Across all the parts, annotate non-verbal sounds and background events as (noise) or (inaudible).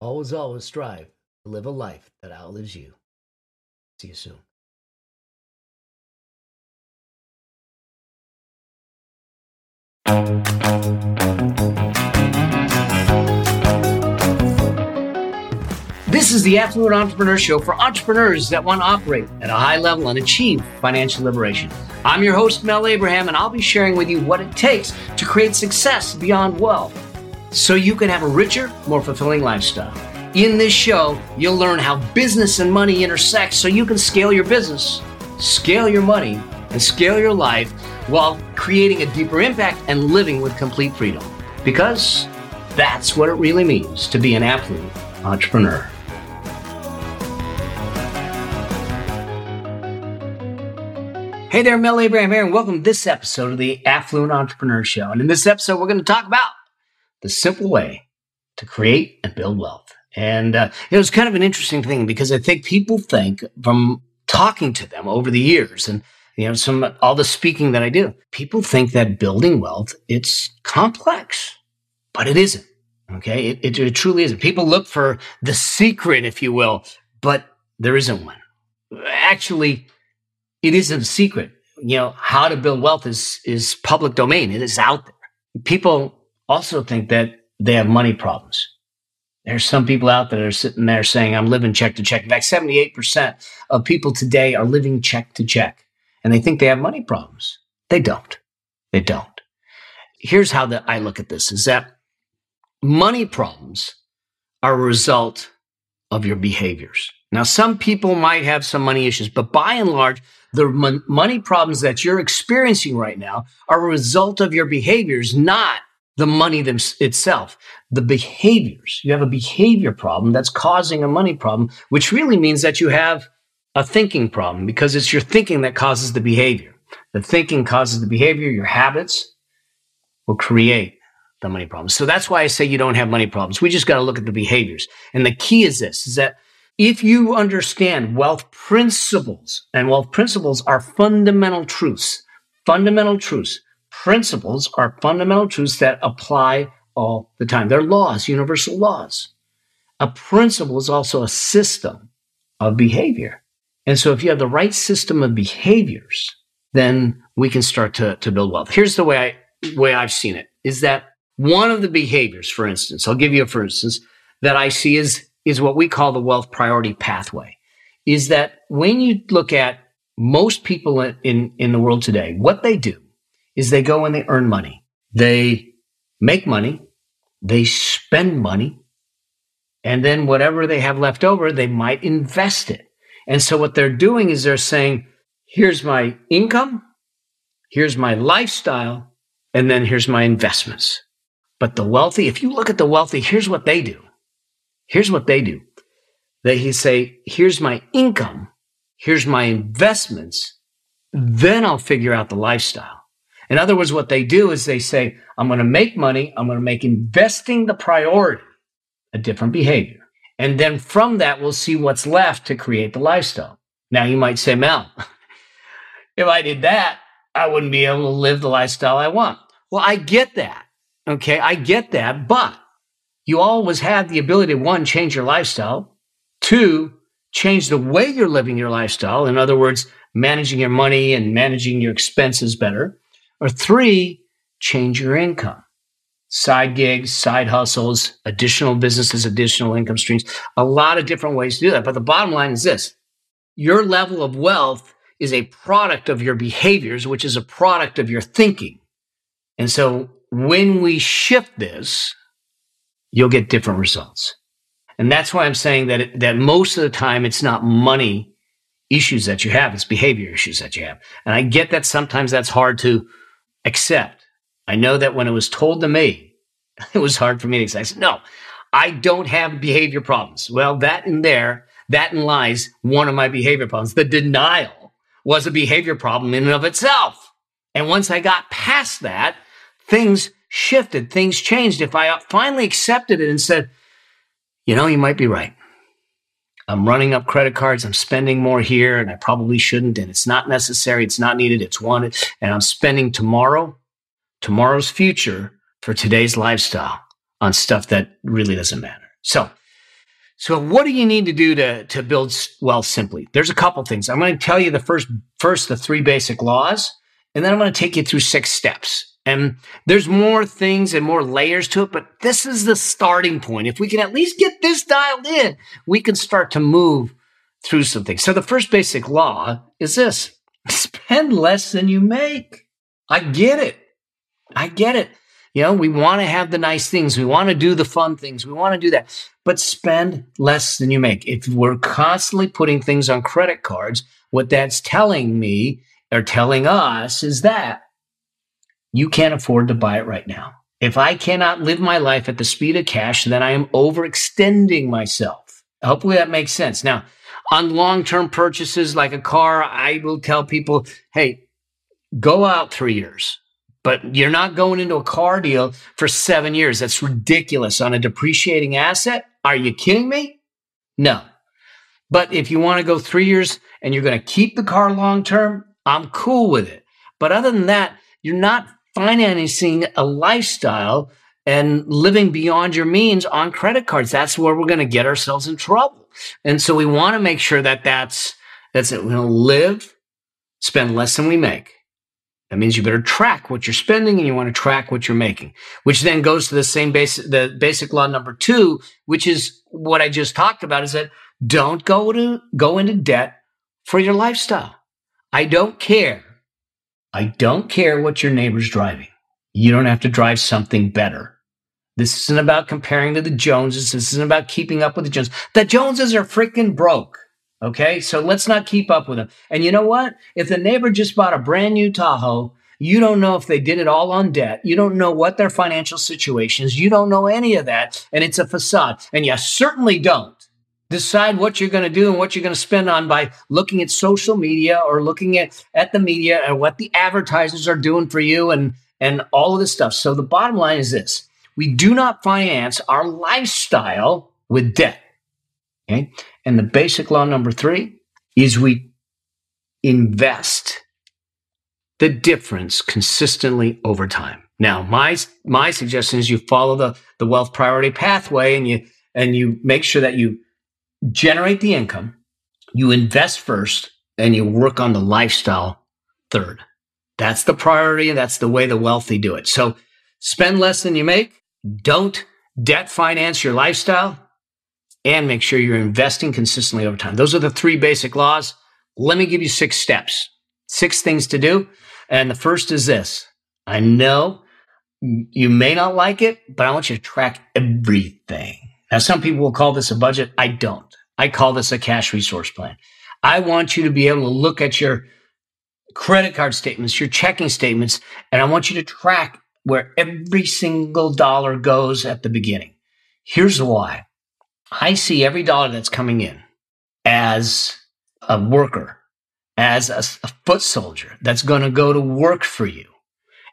always, always strive to live a life that outlives you. See you soon. This is the Affluent Entrepreneur Show for entrepreneurs that want to operate at a high level and achieve financial liberation. I'm your host, Mel Abraham, and I'll be sharing with you what it takes to create success beyond wealth so you can have a richer, more fulfilling lifestyle. In this show, you'll learn how business and money intersect so you can scale your business, scale your money, and scale your life while creating a deeper impact and living with complete freedom. Because that's what it really means to be an affluent entrepreneur. Hey there, Mel Abraham here, and welcome to this episode of the Affluent Entrepreneur Show. And in this episode, we're going to talk about the simple way to create and build wealth. And uh, it was kind of an interesting thing because I think people think from talking to them over the years and you know some all the speaking that I do, people think that building wealth it's complex, but it isn't. Okay, it, it, it truly isn't. People look for the secret, if you will, but there isn't one. Actually, it isn't a secret. You know, how to build wealth is, is public domain. It is out there. People also think that they have money problems. There's some people out there that are sitting there saying, I'm living check to check. In fact, 78% of people today are living check to check and they think they have money problems. They don't. They don't. Here's how that I look at this is that money problems are a result of your behaviors. Now, some people might have some money issues, but by and large, the mon- money problems that you're experiencing right now are a result of your behaviors, not the money them- itself. The behaviors. You have a behavior problem that's causing a money problem, which really means that you have a thinking problem because it's your thinking that causes the behavior. The thinking causes the behavior, your habits will create the money problems. So that's why I say you don't have money problems. We just got to look at the behaviors. And the key is this is that if you understand wealth principles, and wealth principles are fundamental truths, fundamental truths, principles are fundamental truths that apply all the time. They're laws, universal laws. A principle is also a system of behavior. And so if you have the right system of behaviors, then we can start to, to build wealth. Here's the way I, way I've seen it is that one of the behaviors, for instance, I'll give you a for instance, that I see is is what we call the wealth priority pathway. Is that when you look at most people in, in the world today, what they do is they go and they earn money. They make money. They spend money. And then whatever they have left over, they might invest it. And so what they're doing is they're saying, here's my income. Here's my lifestyle. And then here's my investments. But the wealthy, if you look at the wealthy, here's what they do Here's what they do. They say, here's my income. Here's my investments. Then I'll figure out the lifestyle. In other words, what they do is they say, I'm going to make money. I'm going to make investing the priority, a different behavior. And then from that, we'll see what's left to create the lifestyle. Now you might say, Mel, (laughs) if I did that, I wouldn't be able to live the lifestyle I want. Well, I get that. Okay. I get that. But you always have the ability to one, change your lifestyle, two, change the way you're living your lifestyle. In other words, managing your money and managing your expenses better. Or three, change your income. Side gigs, side hustles, additional businesses, additional income streams, a lot of different ways to do that. But the bottom line is this your level of wealth is a product of your behaviors, which is a product of your thinking. And so when we shift this, you'll get different results. And that's why I'm saying that, it, that most of the time it's not money issues that you have, it's behavior issues that you have. And I get that sometimes that's hard to accept. I know that when it was told to me, (laughs) it was hard for me to say, no, I don't have behavior problems. Well, that in there, that in lies one of my behavior problems, the denial was a behavior problem in and of itself. And once I got past that, things shifted, things changed. If I finally accepted it and said, you know, you might be right. I'm running up credit cards. I'm spending more here and I probably shouldn't. And it's not necessary. It's not needed. It's wanted. And I'm spending tomorrow, tomorrow's future for today's lifestyle on stuff that really doesn't matter. So so what do you need to do to, to build wealth simply? There's a couple things. I'm going to tell you the first, first, the three basic laws, and then I'm going to take you through six steps. And there's more things and more layers to it, but this is the starting point. If we can at least get this dialed in, we can start to move through some things. So the first basic law is this (laughs) spend less than you make. I get it. I get it. You know, we want to have the nice things. We want to do the fun things. We want to do that, but spend less than you make. If we're constantly putting things on credit cards, what that's telling me or telling us is that you can't afford to buy it right now. If I cannot live my life at the speed of cash, then I am overextending myself. Hopefully that makes sense. Now, on long term purchases like a car, I will tell people, hey, go out three years but you're not going into a car deal for seven years. That's ridiculous on a depreciating asset. Are you kidding me? No. But if you want to go three years and you're going to keep the car long term, I'm cool with it. But other than that, you're not financing a lifestyle and living beyond your means on credit cards. That's where we're going to get ourselves in trouble. And so we want to make sure that that's, that's it. We're going to live, spend less than we make that means you better track what you're spending and you want to track what you're making, which then goes to the same basic, the basic law number two, which is what I just talked about is that don't go to, go into debt for your lifestyle. I don't care. I don't care what your neighbor's driving. You don't have to drive something better. This isn't about comparing to the Joneses. This isn't about keeping up with the Joneses. The Joneses are freaking broke. Okay. So let's not keep up with them. And you know what? If the neighbor just bought a brand new Tahoe, you don't know if they did it all on debt. You don't know what their financial situation is. You don't know any of that. And it's a facade. And you certainly don't decide what you're going to do and what you're going to spend on by looking at social media or looking at, at the media and what the advertisers are doing for you and, and all of this stuff. So the bottom line is this. We do not finance our lifestyle with debt. Okay. And the basic law number three is we invest the difference consistently over time. Now, my, my suggestion is you follow the, the wealth priority pathway and you, and you make sure that you generate the income, you invest first, and you work on the lifestyle third. That's the priority and that's the way the wealthy do it. So spend less than you make. Don't debt finance your lifestyle and make sure you're investing consistently over time. Those are the three basic laws. Let me give you six steps, six things to do. And the first is this I know you may not like it, but I want you to track everything. Now, some people will call this a budget. I don't. I call this a cash resource plan. I want you to be able to look at your credit card statements, your checking statements, and I want you to track where every single dollar goes at the beginning. Here's why I see every dollar that's coming in as a worker, as a, a foot soldier that's going to go to work for you.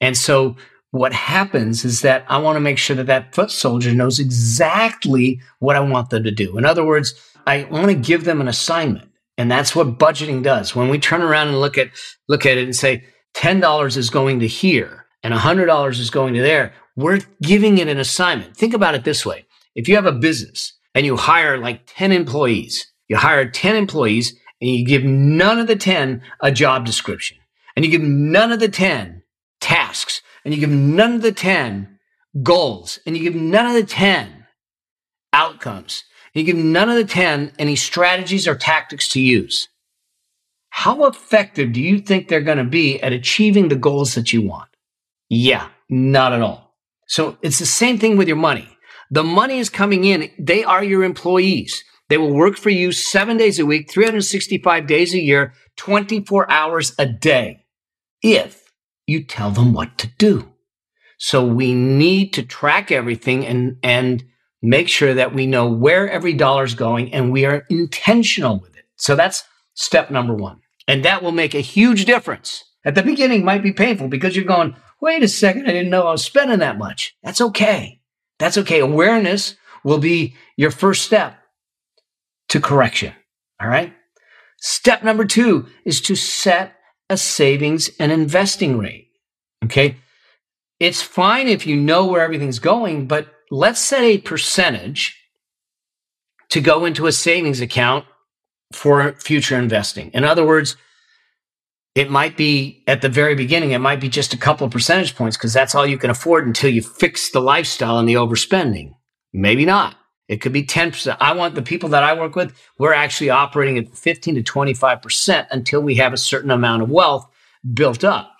And so what happens is that I want to make sure that that foot soldier knows exactly what I want them to do. In other words, I want to give them an assignment. And that's what budgeting does. When we turn around and look at look at it and say $10 is going to here and $100 is going to there, we're giving it an assignment. Think about it this way. If you have a business and you hire like 10 employees, you hire 10 employees and you give none of the 10 a job description and you give none of the 10 tasks and you give none of the 10 goals and you give none of the 10 outcomes and you give none of the 10 any strategies or tactics to use. How effective do you think they're going to be at achieving the goals that you want? Yeah, not at all. So it's the same thing with your money. The money is coming in. They are your employees. They will work for you seven days a week, 365 days a year, 24 hours a day, if you tell them what to do. So we need to track everything and, and make sure that we know where every dollar is going and we are intentional with it. So that's step number one. And that will make a huge difference. At the beginning might be painful because you're going, wait a second, I didn't know I was spending that much. That's okay. That's okay. Awareness will be your first step to correction. All right. Step number two is to set a savings and investing rate. Okay. It's fine if you know where everything's going, but let's set a percentage to go into a savings account for future investing. In other words, it might be at the very beginning, it might be just a couple of percentage points because that's all you can afford until you fix the lifestyle and the overspending. Maybe not. It could be 10%. I want the people that I work with, we're actually operating at 15 to 25% until we have a certain amount of wealth built up.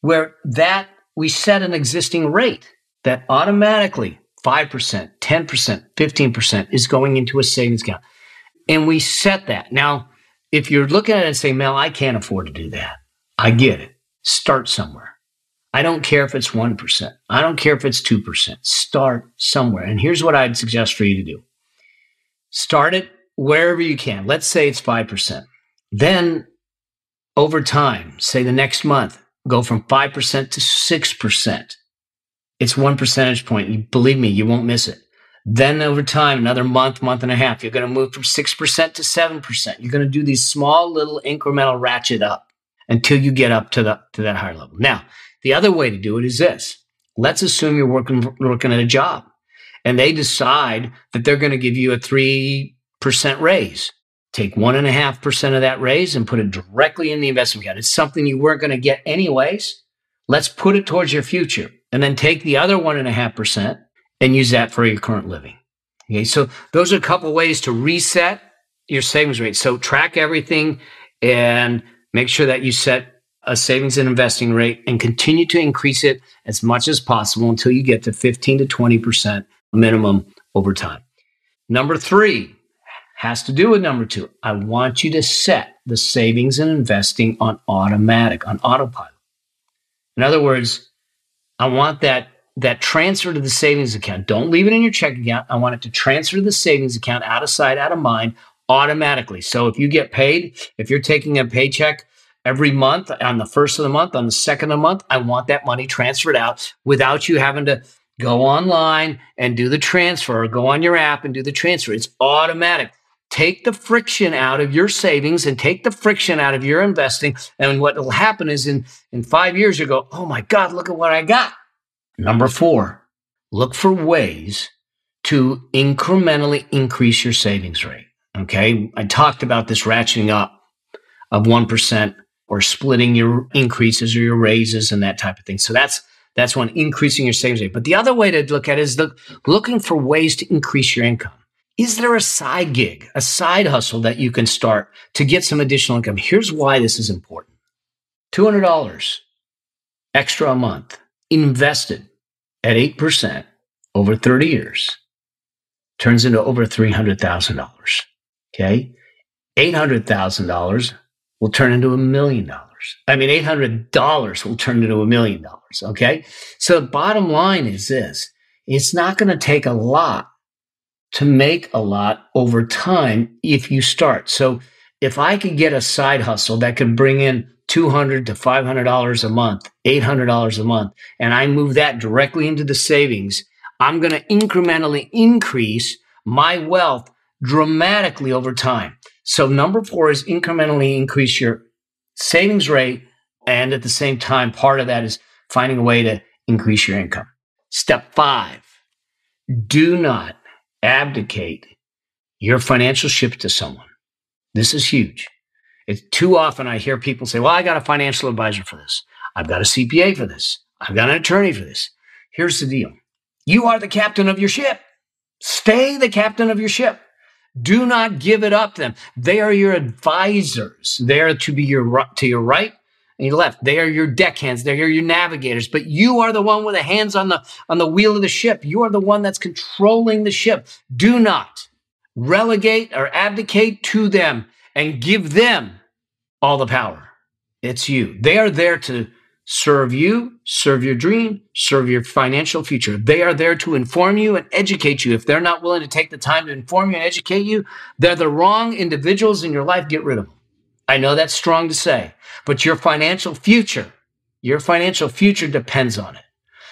Where that we set an existing rate that automatically 5%, 10%, 15% is going into a savings account. And we set that. Now, if you're looking at it and saying, Mel, I can't afford to do that. I get it. Start somewhere. I don't care if it's 1%. I don't care if it's 2%. Start somewhere. And here's what I'd suggest for you to do. Start it wherever you can. Let's say it's 5%. Then over time, say the next month, go from 5% to 6%. It's one percentage point. Believe me, you won't miss it. Then over time, another month, month and a half, you're going to move from 6% to 7%. You're going to do these small little incremental ratchet up until you get up to the to that higher level. Now, the other way to do it is this. Let's assume you're working working at a job and they decide that they're going to give you a 3% raise. Take one and a half percent of that raise and put it directly in the investment account. It's something you weren't going to get anyways. Let's put it towards your future and then take the other one and a half percent and use that for your current living. Okay. So those are a couple ways to reset your savings rate. So track everything and make sure that you set a savings and investing rate and continue to increase it as much as possible until you get to 15 to 20% minimum over time. Number three has to do with number two. I want you to set the savings and investing on automatic, on autopilot. In other words, I want that that transfer to the savings account. Don't leave it in your checking account. I want it to transfer to the savings account out of sight, out of mind automatically. So if you get paid, if you're taking a paycheck every month on the first of the month, on the second of the month, I want that money transferred out without you having to go online and do the transfer or go on your app and do the transfer. It's automatic. Take the friction out of your savings and take the friction out of your investing. And what will happen is in, in five years, you go, Oh my God, look at what I got. Number four, look for ways to incrementally increase your savings rate. Okay. I talked about this ratcheting up of 1% or splitting your increases or your raises and that type of thing. So that's, that's one increasing your savings rate. But the other way to look at it is look, looking for ways to increase your income. Is there a side gig, a side hustle that you can start to get some additional income? Here's why this is important. $200 extra a month invested at 8% over 30 years turns into over $300,000. Okay. $800,000 will turn into a million dollars. I mean, $800 will turn into a million dollars. Okay. So the bottom line is this. It's not going to take a lot to make a lot over time if you start. So if I could get a side hustle that could bring in 200 to $500 a month, $800 a month, and I move that directly into the savings, I'm going to incrementally increase my wealth dramatically over time. So number four is incrementally increase your savings rate. And at the same time, part of that is finding a way to increase your income. Step five, do not abdicate your financial ship to someone. This is huge. It's too often I hear people say, well, I got a financial advisor for this. I've got a CPA for this. I've got an attorney for this. Here's the deal. You are the captain of your ship. Stay the captain of your ship. Do not give it up to them. They are your advisors. They are to be your to your right and your left. They are your deckhands. They are your navigators. But you are the one with the hands on the on the wheel of the ship. You are the one that's controlling the ship. Do not relegate or abdicate to them and give them all the power. It's you. They are there to serve you, serve your dream, serve your financial future. They are there to inform you and educate you. If they're not willing to take the time to inform you and educate you, they're the wrong individuals in your life. Get rid of them. I know that's strong to say, but your financial future, your financial future depends on it.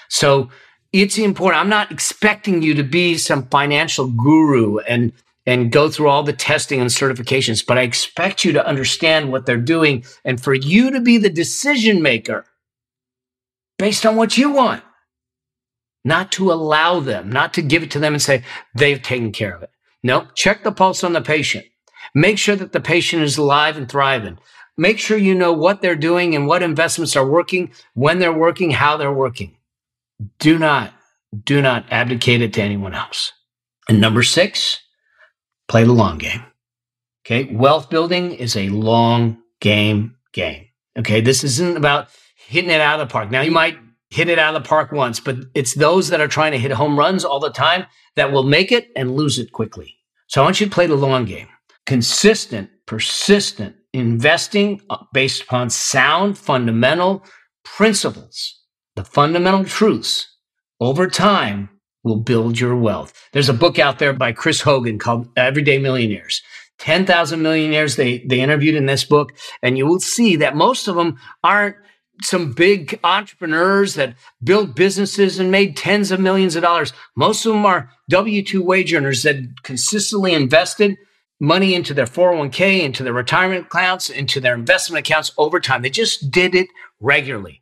So it's important. I'm not expecting you to be some financial guru and and go through all the testing and certifications, but I expect you to understand what they're doing and for you to be the decision maker based on what you want, not to allow them, not to give it to them and say, they've taken care of it. No, check the pulse on the patient. Make sure that the patient is alive and thriving. Make sure you know what they're doing and what investments are working, when they're working, how they're working. Do not, do not abdicate it to anyone else. And number six, play the long game. Okay. Wealth building is a long game game. Okay. This isn't about hitting it out of the park. Now, you might hit it out of the park once, but it's those that are trying to hit home runs all the time that will make it and lose it quickly. So I want you to play the long game. Consistent, persistent investing based upon sound fundamental principles, the fundamental truths over time will build your wealth. There's a book out there by Chris Hogan called Everyday Millionaires. 10,000 millionaires they, they interviewed in this book, and you will see that most of them aren't some big entrepreneurs that built businesses and made tens of millions of dollars. Most of them are W 2 wage earners that consistently invested money into their 401k, into their retirement accounts, into their investment accounts over time. They just did it regularly.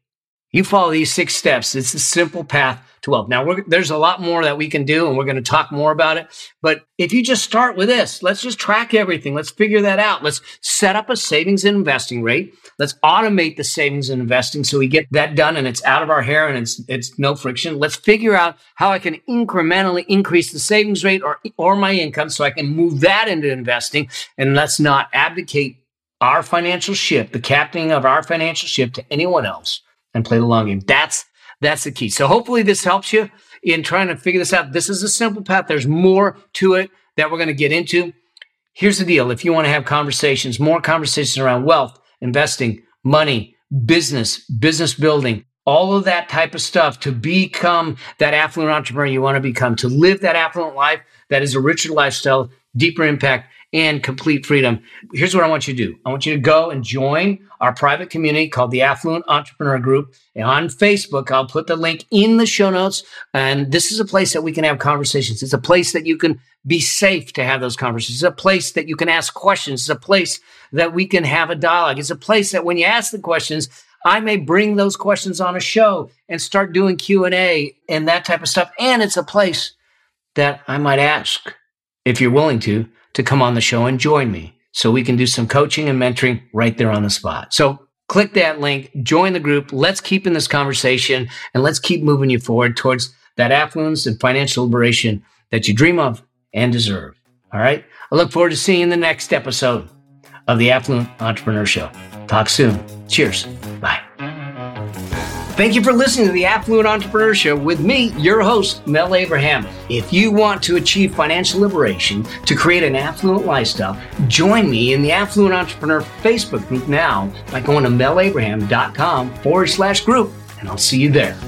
You follow these six steps, it's a simple path to wealth. Now, there's a lot more that we can do, and we're going to talk more about it. But if you just start with this, let's just track everything. Let's figure that out. Let's set up a savings and investing rate. Let's automate the savings and investing so we get that done and it's out of our hair and it's it's no friction. Let's figure out how I can incrementally increase the savings rate or or my income so I can move that into investing. And let's not abdicate our financial ship, the captaining of our financial ship to anyone else and play the long game. That's that's the key. So hopefully this helps you in trying to figure this out. This is a simple path. There's more to it that we're going to get into. Here's the deal. If you want to have conversations, more conversations around wealth, investing, money, business, business building, all of that type of stuff to become that affluent entrepreneur you want to become, to live that affluent life that is a richer lifestyle, deeper impact, and complete freedom. Here's what I want you to do I want you to go and join our private community called the Affluent Entrepreneur Group. And on Facebook, I'll put the link in the show notes. And this is a place that we can have conversations. It's a place that you can be safe to have those conversations. It's a place that you can ask questions. It's a place that we can have a dialogue. It's a place that when you ask the questions, I may bring those questions on a show and start doing Q&A and that type of stuff. And it's a place that I might ask if you're willing to to come on the show and join me so we can do some coaching and mentoring right there on the spot. So click that link, join the group. Let's keep in this conversation and let's keep moving you forward towards that affluence and financial liberation that you dream of and deserve. All right. I look forward to seeing you in the next episode of the Affluent Entrepreneur Show. Talk soon. Cheers. Bye. Thank you for listening to the Affluent Entrepreneur Show with me, your host, Mel Abraham. If you want to achieve financial liberation to create an affluent lifestyle, join me in the Affluent Entrepreneur Facebook group now by going to melabraham.com forward slash group, and I'll see you there.